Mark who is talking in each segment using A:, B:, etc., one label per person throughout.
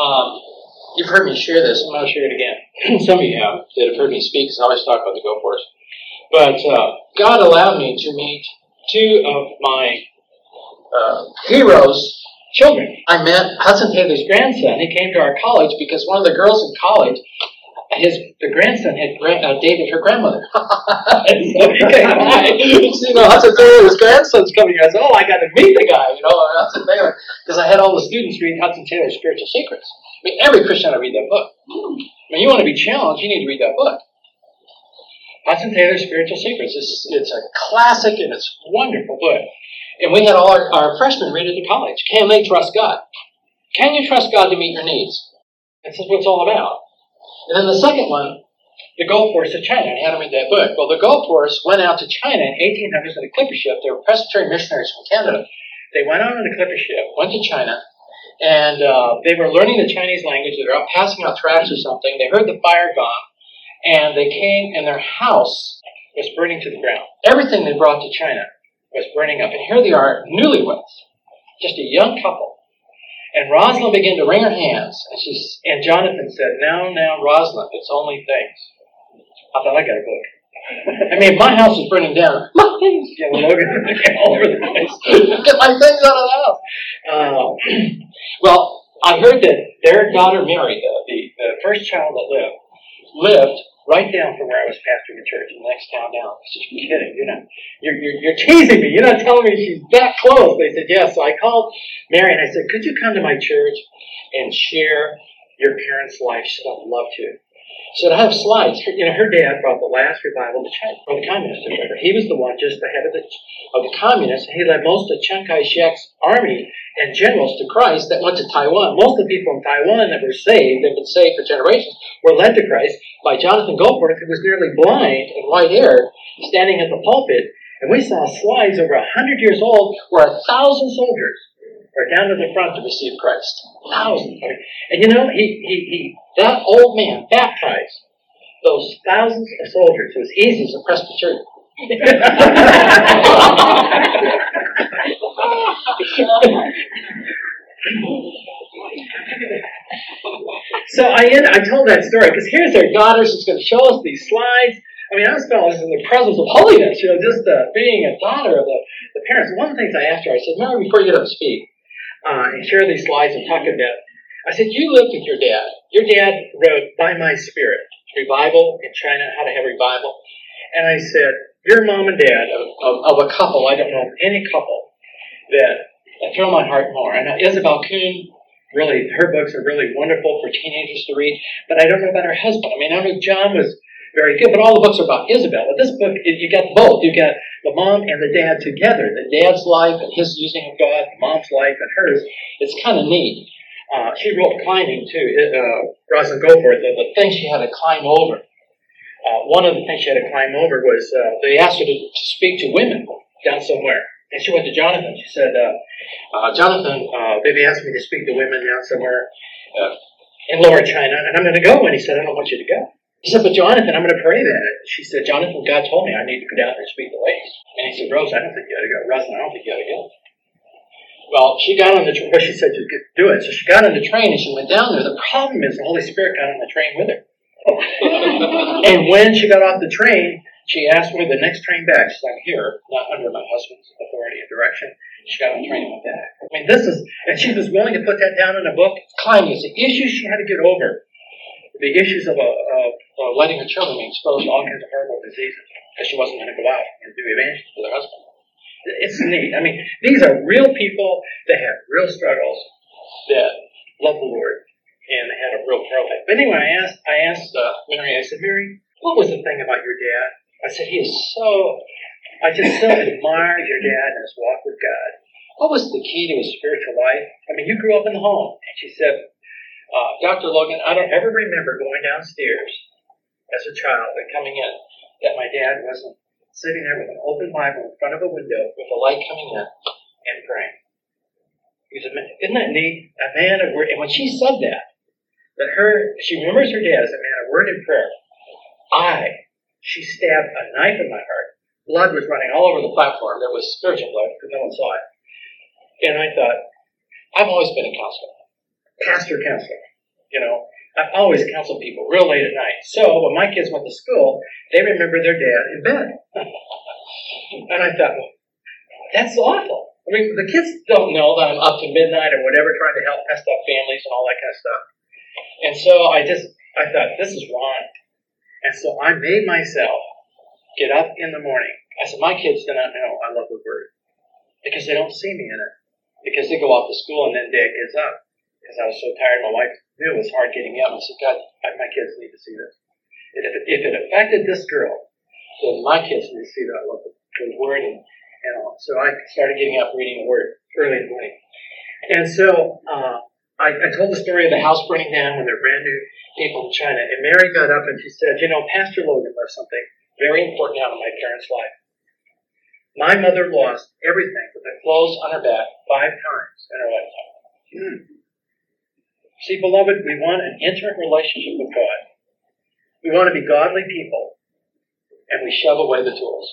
A: Um, you've heard me share this. I'm going to share it again. Some of you have that have heard me speak because I always talk about the Goforths. But uh, God allowed me to meet two of my uh, heroes' children. I met Hudson Taylor's grandson. He came to our college because one of the girls in college his the grandson had uh, dated her grandmother. and so he came by. you know, Hudson Taylor's grandson's coming. I said, "Oh, I got to meet the guy." You know, Hudson Taylor, because I had all the students read Hudson Taylor's Spiritual Secrets. I mean, every Christian ought to read that book. I mean, you want to be challenged, you need to read that book. Hudson Taylor's Spiritual Secrets. It's, it's a classic and it's a wonderful book. And we had all our, our freshmen read it at college. Can they trust God? Can you trust God to meet your needs? This is what it's all about. And then the second one, the Goforths to China. I had them read that book. Well, the Goforths went out to China in 1800s in a clipper ship. They were Presbyterian missionaries from Canada. They went out on a clipper ship, went to China, and uh, they were learning the Chinese language. They were out passing out tracts or something. They heard the fire gong, and they came, and their house was burning to the ground. Everything they brought to China was burning up. And here they are, newlyweds, just a young couple. And Rosalind began to wring her hands, and and Jonathan said, "Now, now, Rosalind, it's only things." I thought I got a book. I mean, my house is burning down, my things, you know, Logan, all over the place. Get my things out of the house. Uh, well, I heard that their daughter Mary, the, the, the first child that lived, lived right down from where I was pastoring the church in the next town down. I said, You're kidding. You're not, you're, you're, you're teasing me. You're not telling me she's that close. They said, Yes. So I called Mary and I said, Could you come to my church and share your parents' life? She said, I'd love to. She said, I have slides. You know, her dad brought the last revival to China, or the communists. He was the one just ahead of the, of the communists. He led most of Chiang Kai-shek's army and generals to Christ that went to Taiwan. Most of the people in Taiwan that were saved, they've been saved for generations, were led to Christ by Jonathan Goforth, who was nearly blind and white-haired, standing at the pulpit. And we saw slides over a hundred years old where a thousand soldiers were down to the front to receive Christ. Thousands. And you know, he, he, he that old man baptized those thousands of soldiers. It was easy as a Presbyterian. So I end, I told that story because here's their daughter. She's going to show us these slides. I mean, I was felt in the presence of holiness, you know, just uh, being a daughter of the, the parents. One of the things I asked her, I said, Mary, before you get up to speak uh, and share these slides and talk about I said, You lived with your dad. Your dad wrote By My Spirit, Revival in China, How to Have Revival. And I said, Your mom and dad of, of, of a couple, I don't know any couple, that, that thrill my heart more. And Isobel Kuhn, really, her books are really wonderful for teenagers to read. But I don't know about her husband. I mean, I know John was very good, but all the books are about Isobel. But this book, you get both. You get the mom and the dad together. The dad's life and his using of God, the mom's life and hers. It's kind of neat. Uh, she wrote climbing too. Uh, Rosalind Goforth, the, the thing she had to climb over. Uh, one of the things she had to climb over was uh, they asked her to, speak to women down somewhere. And she went to Jonathan. She said, uh, uh, Jonathan, they've asked me to speak to women down somewhere in Lower China, and I'm going to go. And he said, I don't want you to go. He said, but Jonathan, I'm going to pray that. She said, Jonathan, God told me I need to go down there and speak the ladies. And he said, Rose, I don't think you ought to go. Rosalind, I don't think you ought to go. Well, she got on the train. Well, she said she could do it. So she got on the train and she went down there. The problem is the Holy Spirit got on the train with her. and when she got off the train, she asked where the next train back. She said, I'm here, not under my husband's authority and direction. She got on the train and went back. I mean, this is, and she was willing to put that down in a book. Climbing the issues she had to get over. The issues of, uh, of, of letting her children be exposed to all kinds of horrible diseases because she wasn't going to go out and do evangelism with her husband. It's neat. I mean, these are real people that have real struggles that love the Lord and had a real growth. But anyway, I asked, I asked uh, Mary. I said, Mary, what was the thing about your dad? I said, he is so. I just so admire your dad and his walk with God. What was the key to his spiritual life? I mean, you grew up in the home, and she said, uh, Dr. Logan, I don't ever remember going downstairs as a child and coming in that my dad wasn't sitting there with an open Bible in front of a window with a light coming in and praying. He's a, isn't that neat? A man of word. And when she said that, that her, she remembers her dad as a man of word and prayer. I, she stabbed a knife in my heart. Blood was running all over the platform. There was spiritual blood because no one saw it. And I thought, I've always been a counselor, pastor counselor. You know, I've always counseled people real late at night. So when my kids went to school, they remember their dad in bed. and I thought, well, that's awful. I mean, the kids don't know that I'm up to midnight or whatever trying to help messed up families and all that kind of stuff. And so I just, I thought, this is wrong. And so I made myself get up in the morning. I said, my kids do not know I love the word because they don't see me in it. Because they go off to school and then dad gets up. Because I was so tired, my wife knew it was hard getting up. I said, God, my kids need to see this. If it, if it affected this girl, then my kids need to see that I love the, the word and and all. So I started getting up reading the Word early in the morning. And so uh, I, I told the story of the house burning down when they're brand new people in China. And Mary got up and she said, You know, Pastor Logan left something very important out of my parents' life. My mother lost everything but the clothes on her back five times in her lifetime. Hmm. See, beloved, we want an intimate relationship with God. We want to be godly people, and we shove away the tools.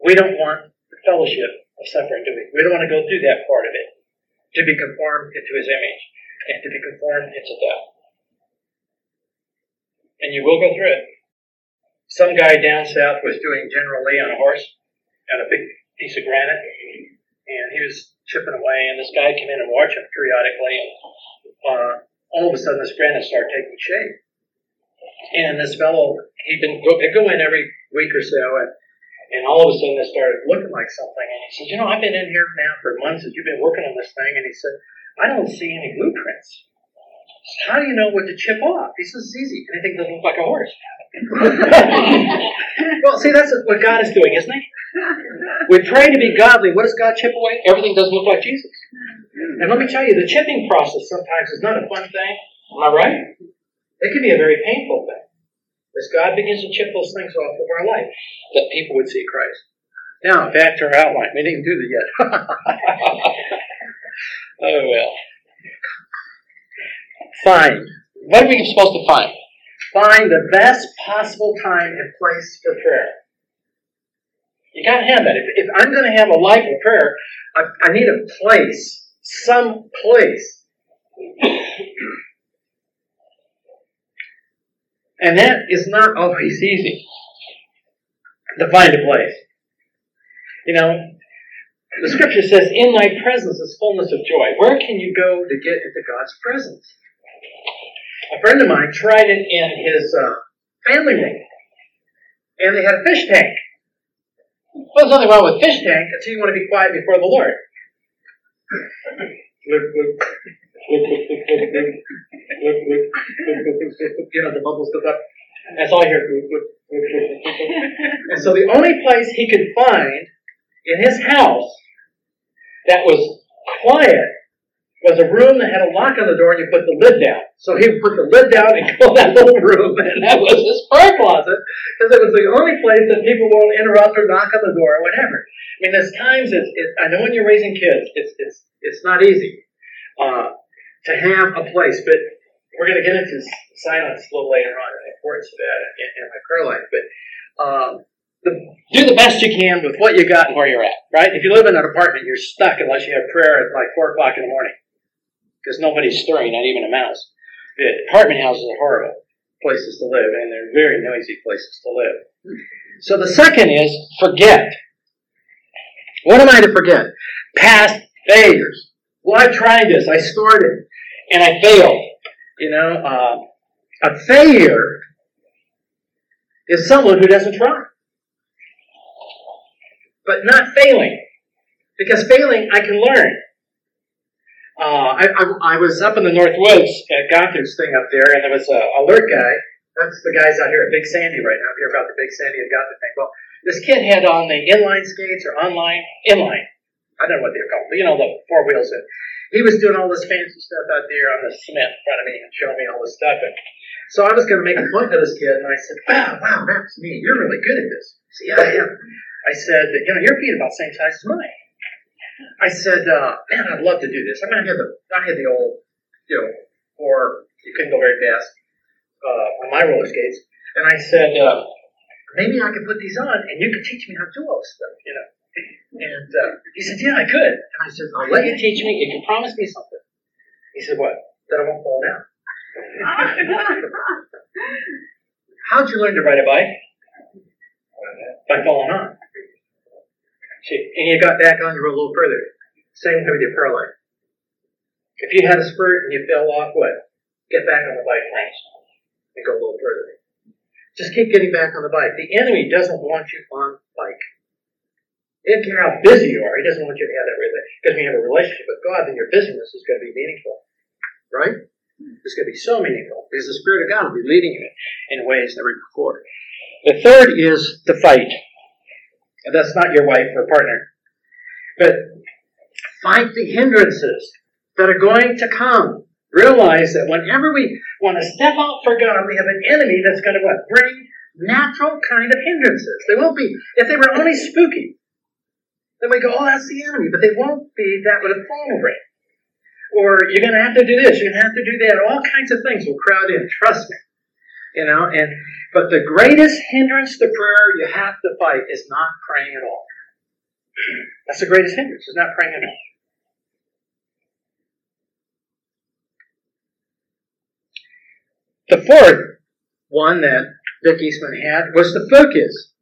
A: We don't want the fellowship of suffering, do we? We don't want to go through that part of it. To be conformed into his image and to be conformed into death. And you will go through it. Some guy down south was doing General Lee on a horse and a big piece of granite, and he was chipping away, and this guy came in and watched him periodically, and uh, all of a sudden this granite started taking shape. And this fellow, he'd been go, go in every week or so, and and all of a sudden, it started looking like something. And he said, You know, I've been in here now for months as you've been working on this thing. And he said, I don't see any blueprints. How do you know what to chip off? He says, It's easy. Anything doesn't look like a horse. well, see, that's what God is doing, isn't He? We pray to be godly. What does God chip away? Everything doesn't look like Jesus. And let me tell you, the chipping process sometimes is not a fun thing. Am I right? It can be a very painful thing as God begins to chip those things off of our life, that people would see Christ. Now, back to our outline. We didn't do that yet. oh, well. Find. What are we supposed to find? Find the best possible time and place for prayer. You gotta have that. If, if I'm gonna have a life of prayer, I, I need a place, some place And that is not always easy to find a place. You know, the scripture says, In thy presence is fullness of joy. Where can you go to get into God's presence? A friend of mine tried it in his uh, family room, and they had a fish tank. Well, there's nothing wrong with fish tank until you want to be quiet before the Lord you know, the bubbles go up. That's all I hear. and so the only place he could find in his house that was quiet was a room that had a lock on the door and you put the lid down. So he would put the lid down and go that little room and that was his prayer closet because it was the only place that people won't interrupt or knock on the door or whatever. I mean, there's times it's, it, I know when you're raising kids, it's, it's, it's not easy. Uh, to have a place. But we're going to get into silence a little later on the importance of that in, in my prayer life. But um, the, do the best you can with what you got and where you're at, right? If you live in an apartment, you're stuck unless you have prayer at like 4 o'clock in the morning because nobody's stirring, not even a mouse. The apartment houses are horrible places to live, and they're very noisy places to live. So the second is forget. What am I to forget? Past failures. Well, I tried this. I it and I failed. You know, uh, a failure is someone who doesn't try. But not failing. Because failing, I can learn. Uh, I, I, I, was up in the North Woods at Gothard's thing up there, and there was a alert guy. That's the guys out here at Big Sandy right now. If you hear about the Big Sandy and Gothard thing. Well, this kid had on the inline skates or online inline. I don't know what they're called, but you know the four wheels. And he was doing all this fancy stuff out there on the cement in front of me and showing me all this stuff. And so I was going to make a point to this kid, and I said, "Wow, wow, that's me. You're really good at this." He said, "Yeah, I am." I said, "You know, your feet about the same size as mine." I said, uh, "Man, I'd love to do this. I mean, I had the I had the old, you know, or you couldn't go very fast uh, on my roller skates." And I said, uh, "Maybe I could put these on, and you could teach me how to do all this stuff." You know. And uh, he said, Yeah, I could. And I said, I'll let you teach me if you promise me something. He said, What? That I won't fall down. How'd you learn to ride a bike? By falling on. And you got back on, you rode a little further. Same thing with your life. If you had a spurt and you fell off, what? Get back on the bike and go a little further. Just keep getting back on the bike. The enemy doesn't want you on. He doesn't care how busy you are. He doesn't want you to have that relationship. Because when you have a relationship with God, then your busyness is going to be meaningful. Right? It's going to be so meaningful because the Spirit of God will be leading you in ways never before. The third is the fight. And that's not your wife or partner. But fight the hindrances that are going to come. Realize that whenever we want to step out for God, we have an enemy that's going to what? Bring natural kind of hindrances. They won't be, if they were only spooky, then we go, oh, that's the enemy. But they won't be that would have fallen bring. Or you're going to have to do this, you're going to have to do that. All kinds of things will crowd in. Trust me. You know, and but the greatest hindrance to prayer you have to fight is not praying at all. That's the greatest hindrance, is not praying at all. The fourth one that Dick Eastman had was the focus.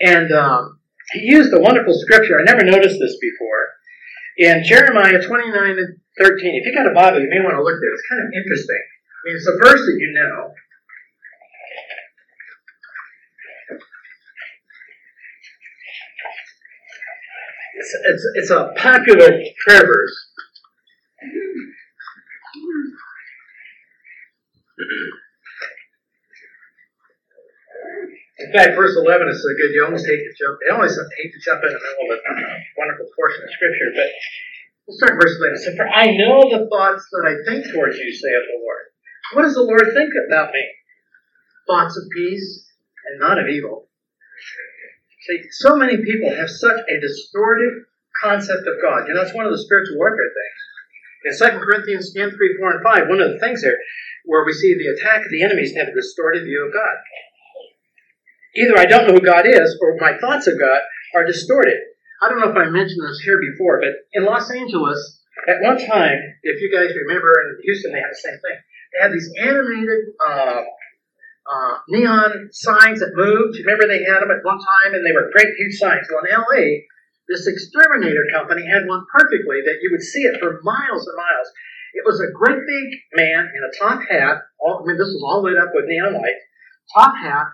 A: And um, he used a wonderful scripture. I never noticed this before. In Jeremiah 29 and 13, if you got a Bible, you may want to look there. It's kind of interesting. I mean, it's a verse that you know. It's, it's, it's a popular prayer verse. In fact, verse 11 is so good, you almost hate to jump. I always hate to jump in the middle of a wonderful portion of Scripture, but let's start verse 11. So, for I know the thoughts that I think towards you, saith the Lord. What does the Lord think about me? Thoughts of peace and not of evil. See, so many people have such a distorted concept of God. You know, that's one of the spiritual warfare things. In 2 Corinthians 10, 3, 4, and 5, one of the things there where we see the attack of the enemies have a distorted view of God. Either I don't know who God is, or my thoughts of God are distorted. I don't know if I mentioned this here before, but in Los Angeles, at one time, if you guys remember, in Houston they had the same thing. They had these animated uh, uh, neon signs that moved. Remember they had them at one time, and they were great, huge signs. Well, in LA, this exterminator company had one perfectly that you would see it for miles and miles. It was a great big man in a top hat. All, I mean, this was all lit up with neon lights. Top hat,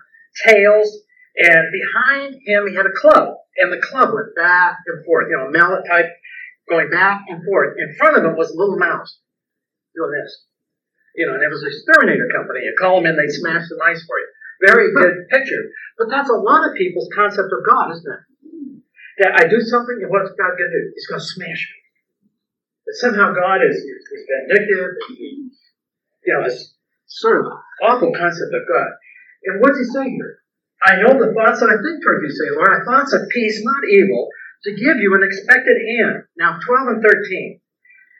A: tails, and behind him he had a club, and the club went back and forth. You know, a mallet type going back and forth. In front of him was a little mouse doing this. You know, and it was an exterminator company. You call them in, they smash the mice for you. Very good picture. But that's a lot of people's concept of God, isn't it? That I do something, and what's God going to do? He's going to smash me. That somehow God is, is vindictive. You know, it's sort of awful concept of God. And what's he saying here? I know the thoughts that I think toward you, say, Lord, are thoughts of peace, not evil, to give you an expected end. Now, 12 and 13.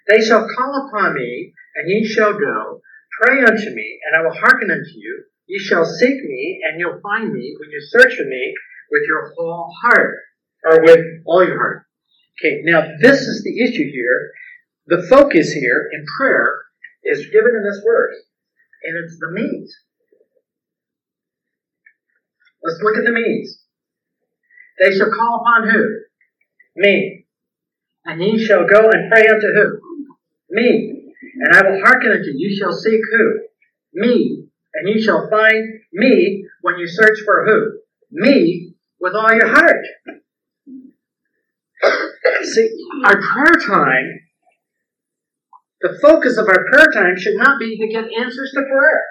A: They shall call upon me, and ye shall go. Pray unto me, and I will hearken unto you. Ye shall seek me, and you'll find me when you search for me with your whole heart, or with all your heart. Okay, now this is the issue here. The focus here in prayer is given in this verse, and it's the means. Let's look at the means. They shall call upon who? Me. And ye shall go and pray unto who? Me. And I will hearken unto you. You shall seek who? Me. And you shall find me when you search for who? Me with all your heart. See, our prayer time, the focus of our prayer time should not be to get answers to prayer.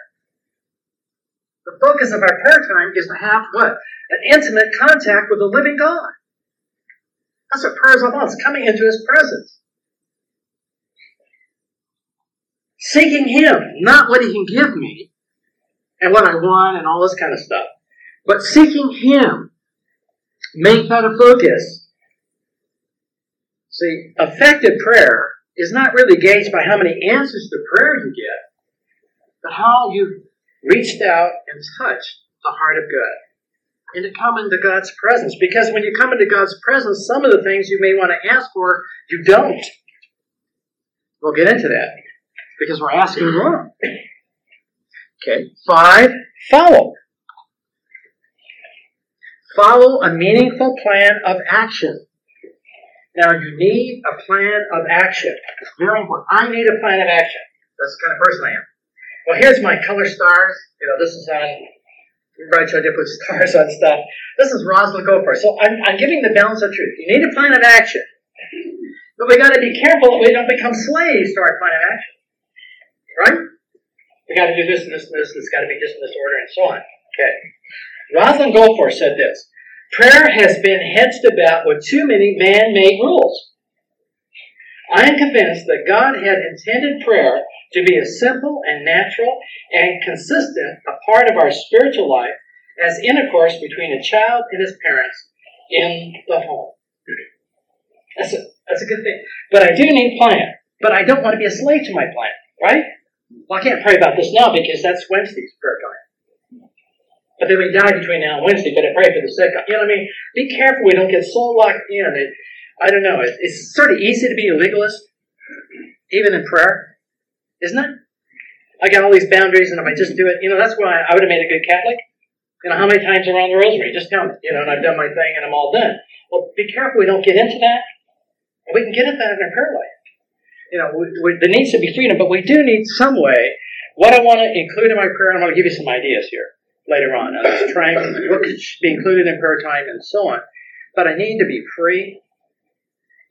A: The focus of our prayer time is to have what? An intimate contact with the living God. That's what prayer is all about. It's coming into His presence. Seeking Him, not what He can give me and what I want and all this kind of stuff, but seeking Him. Make that a focus. See, effective prayer is not really gauged by how many answers to prayer you get, but how you reached out and touched the heart of God. And to come into God's presence. Because when you come into God's presence, some of the things you may want to ask for, you don't. We'll get into that. because we're asking wrong. Okay. Five, follow. Follow a meaningful plan of action. Now, you need a plan of action. Very important. I need a plan of action. That's the kind of person I am. Well, here's my color stars. You know, this is on, I did put stars on stuff. This is Rosalind Goforth. So I'm, I'm giving the balance of truth. You need a plan of action. But we got to be careful that we don't become slaves to our plan of action. Right? We got to do this and this and this. and It's got to be just in this order and so on. Okay. Rosalind Goforth said this Prayer has been hedged about with too many man made rules. I am convinced that God had intended prayer to be as simple and natural and consistent a part of our spiritual life as intercourse between a child and his parents in the home. That's a, that's a good thing. But I do need a plan. But I don't want to be a slave to my plan, right? Well, I can't pray about this now because that's Wednesday's prayer time. But they may die between now and Wednesday, but I pray for the sick. You know what I mean? Be careful we don't get so locked in. It, I don't know. It, it's sort of easy to be a legalist, even in prayer, isn't it? I got all these boundaries, and if I just do it, you know, that's why I would have made a good Catholic. You know, how many times around the rosary? Just count it, you know, and I've done my thing and I'm all done. Well, be careful we don't get into that. We can get into that in our prayer life. You know, we, we, there needs to be freedom, but we do need some way. What I want to include in my prayer, I'm going to give you some ideas here later on. Uh, I was trying what should be included in prayer time and so on. But I need to be free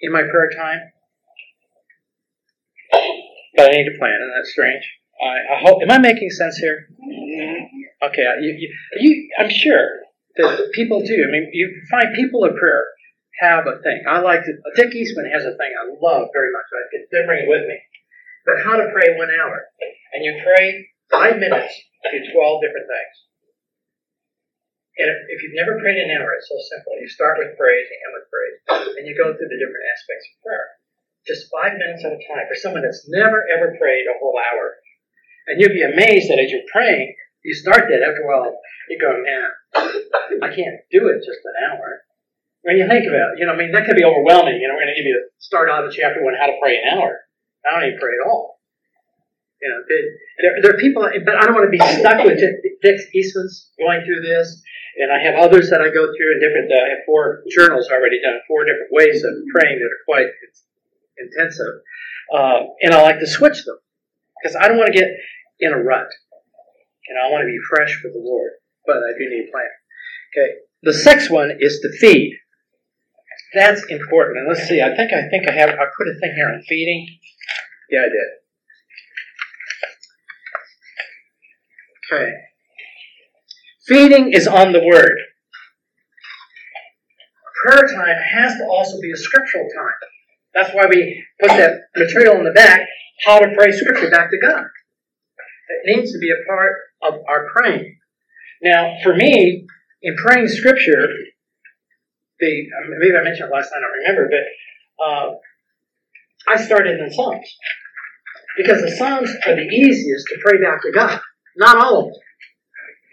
A: in my prayer time. I need to plan, and that's strange. I, I hope. Am I making sense here? Mm-hmm. Okay, you, you, you, I'm sure that people do. I mean, you find people of prayer have a thing. I like to. Dick Eastman has a thing I love very much. I bring it with me. But how to pray one hour, and you pray five minutes to twelve different things. And if you've never prayed an hour, it's so simple. You start with praise, you end with praise, and you go through the different aspects of prayer. Just five minutes at a time for someone that's never ever prayed a whole hour. And you'll be amazed that as you're praying, you start that after a while, you go, man, I can't do it just an hour. When you think about it, you know, I mean, that could be overwhelming. You know, we're going to give you a start out of chapter one, how to pray an hour. I don't even pray at all. You know, there, there are people, but I don't want to be stuck with Dick Eastman's going through this and I have others that I go through in different, uh, I have four journals already done, four different ways of praying that are quite intensive. Uh, and I like to switch them because I don't want to get in a rut. And I want to be fresh for the Lord, but I do need a plan. Okay. The sixth one is to feed. That's important. And let's see, I think I think I have I put a thing here on feeding. Yeah, I did. Okay. Feeding is on the Word. Prayer time has to also be a scriptural time. That's why we put that material in the back, how to pray scripture back to God. It needs to be a part of our praying. Now, for me, in praying scripture, the maybe I mentioned it last time, I don't remember, but uh, I started in the Psalms. Because the Psalms are the easiest to pray back to God. Not all of them.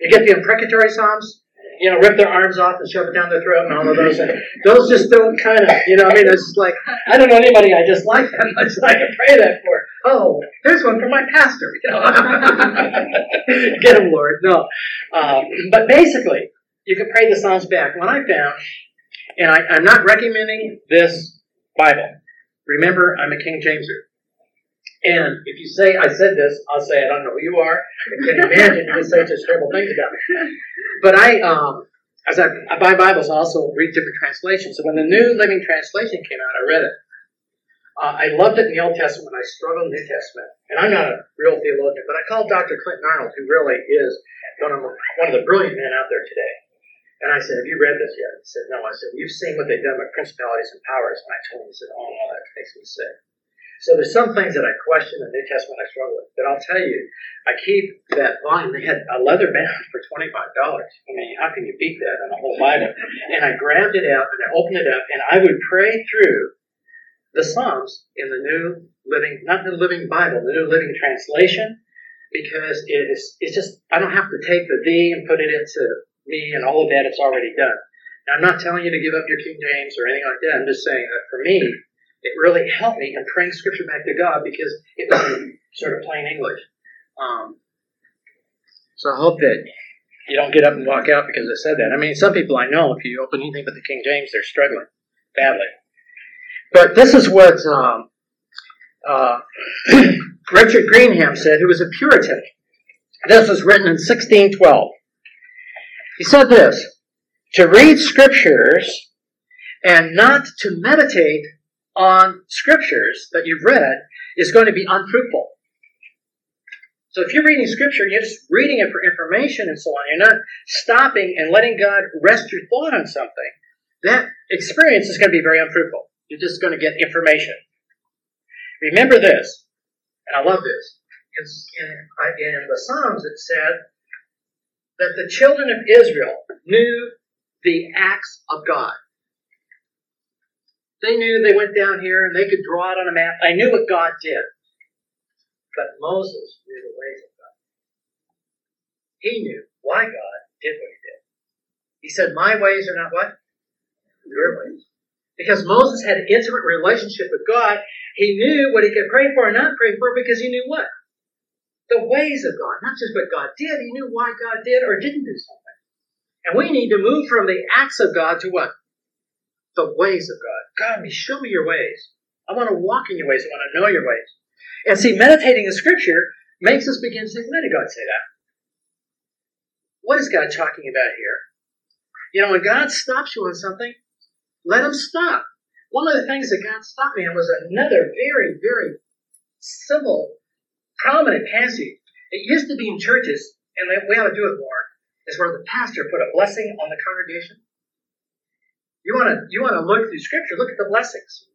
A: You get the imprecatory psalms, you know, rip their arms off and shove it down their throat and all of those. And those just don't kind of, you know, I mean, it's like, I don't know anybody I just like that much that I can pray that for. Oh, here's one for my pastor. You know? Get him, Lord. No. Uh, but basically, you can pray the Psalms back. What I found, and I, I'm not recommending this Bible. Remember, I'm a King Jameser. And if you say I said this, I'll say I don't know who you are. I can imagine you say such terrible things about me. But I, um, as I, I buy Bibles, I also read different translations. So when the New Living Translation came out, I read it. Uh, I loved it in the Old Testament. I struggled in the New Testament. And I'm not a real theologian, but I called Dr. Clinton Arnold, who really is one of, one of the brilliant men out there today. And I said, Have you read this yet? He said, No. I said, You've seen what they've done with principalities and powers. And I told him, I said, Oh, no, that makes me sick. So there's some things that I question in the New Testament I struggle with. But I'll tell you, I keep that volume. They had a leather bound for $25. I mean, how can you beat that in a whole Bible? And I grabbed it out and I opened it up and I would pray through the Psalms in the New Living, not the Living Bible, the New Living Translation, because it is, it's just, I don't have to take the thee and put it into me and all of that, it's already done. Now, I'm not telling you to give up your King James or anything like that. I'm just saying that for me, it really helped me in praying scripture back to God because it was sort of plain English. Um, so I hope that you don't get up and walk out because I said that. I mean, some people I know, if you open anything but the King James, they're struggling badly. But this is what um, uh, Richard Greenham said, who was a Puritan. This was written in 1612. He said this To read scriptures and not to meditate on scriptures that you've read is going to be unfruitful. So if you're reading scripture and you're just reading it for information and so on, you're not stopping and letting God rest your thought on something, that experience is going to be very unfruitful. You're just going to get information. Remember this, and I love this. In, in the Psalms, it said that the children of Israel knew the acts of God. They knew they went down here and they could draw it on a map. I knew what God did. But Moses knew the ways of God. He knew why God did what he did. He said, My ways are not what? Your ways. Because Moses had an intimate relationship with God, he knew what he could pray for and not pray for because he knew what? The ways of God. Not just what God did, he knew why God did or didn't do something. And we need to move from the acts of God to what? The ways of God. God, me, show me your ways. I want to walk in your ways. I want to know your ways. And see, meditating in Scripture makes us begin to think, why did God say that? What is God talking about here? You know, when God stops you on something, let him stop. One of the things that God stopped me on was another very, very civil, prominent passage. It used to be in churches, and we ought to do it more, is where the pastor put a blessing on the congregation. You want to you want to look through Scripture, look at the blessings.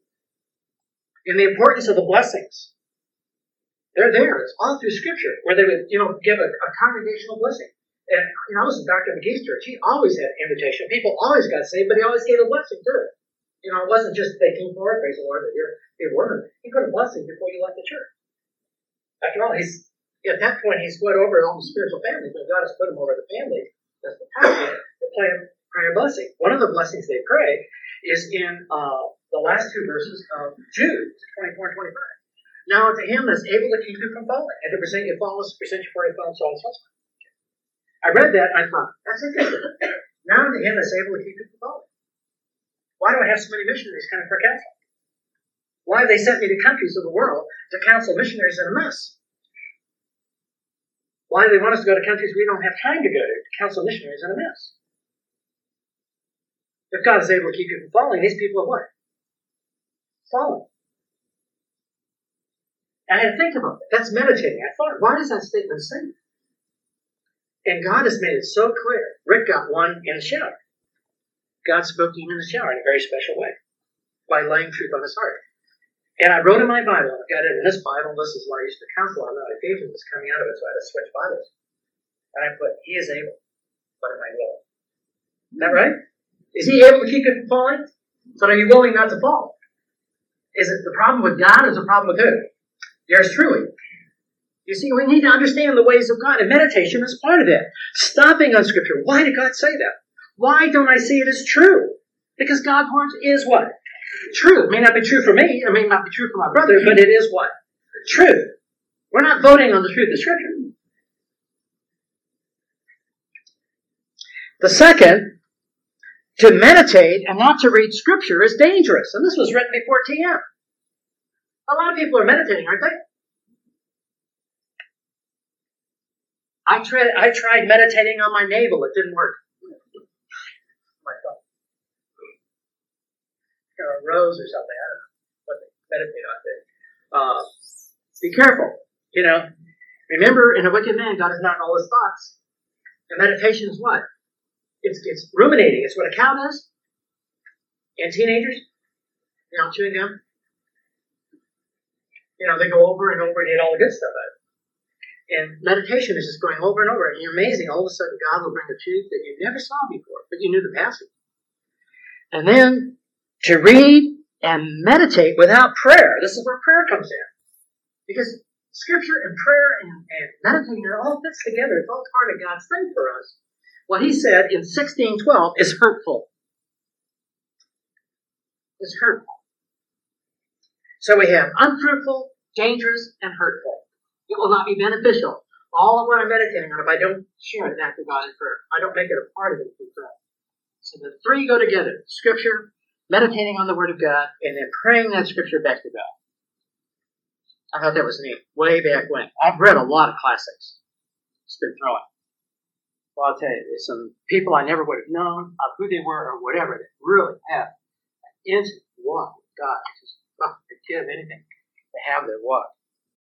A: And the importance of the blessings. They're there. It's all through Scripture, where they would, you know, give a, a congregational blessing. And you know, I was Dr. McGee's church. He always had invitation. People always got saved, but he always gave a blessing to it. You know, it wasn't just they came forward, praise the Lord, that you're a woman. He put a blessing before you left the church. After all, he's at that point he's put over all the spiritual families, but God has put him over the family. That's the pastor to pray, blessing. One of the blessings they pray is in uh, the last two verses of Jude 24 and 25. Now unto him that's able to keep you from falling, and to present you faultless, present you for forth. I read that I thought, that's interesting. now to him that's able to keep you from falling. Why do I have so many missionaries coming for counsel? Why they sent me to countries of the world to counsel missionaries in a mess? Why do they want us to go to countries we don't have time to go to to counsel missionaries in a mess? If God is able to keep you from falling, these people are what? Falling. And I had to think about that. That's meditating. I thought, why does that statement say that? And God has made it so clear. Rick got one in the shower. God spoke to him in the shower in a very special way by laying truth on his heart. And I wrote in my Bible, I've got it in this Bible, this is what I used to counsel on, that occasion was coming out of it, so I had to switch Bibles. And I put, He is able, but am I willing? Is that right? Is He able to keep you from falling? So are you willing not to fall? Is it the problem with God is the problem with who? Yours truly. You see, we need to understand the ways of God, and meditation is part of that. Stopping on Scripture. Why did God say that? Why don't I see it as true? Because God's word is what? True. It may not be true for me, it may not be true for my brother, but it is what? True. We're not voting on the truth of Scripture. The second, to meditate and not to read Scripture is dangerous. And this was written before TM. A lot of people are meditating, aren't they? I tried, I tried meditating on my navel. It didn't work. My thumb. Or a rose or something. I don't know what they meditate on. Uh, be careful. You know, remember, in a wicked man, God is not in all his thoughts. And meditation is what? It's, it's ruminating. It's what a cow does. And teenagers, you know, chewing gum. You know, they go over and over and eat all the good stuff out. And meditation is just going over and over. And you're amazing. All of a sudden, God will bring a truth that you never saw before, but you knew the passage. And then to read and meditate without prayer. This is where prayer comes in. Because scripture and prayer and, and meditating, it all fits together. It's all part of God's thing for us. What he said in 1612 is hurtful. It's hurtful.
B: So we have unfruitful, dangerous, and hurtful. It will not be beneficial. All of what I'm meditating on, if I don't share it to God in prayer, I don't make it a part of it through prayer. So the three go together: Scripture, meditating on the Word of God, and then praying that Scripture back to God. I thought that was neat. Way back when. I've read a lot of classics. It's been throwing. Well, I'll tell you, there's some people I never would have known of who they were or whatever that really have an intimate walk with God. Just, oh, they give anything to have their walk.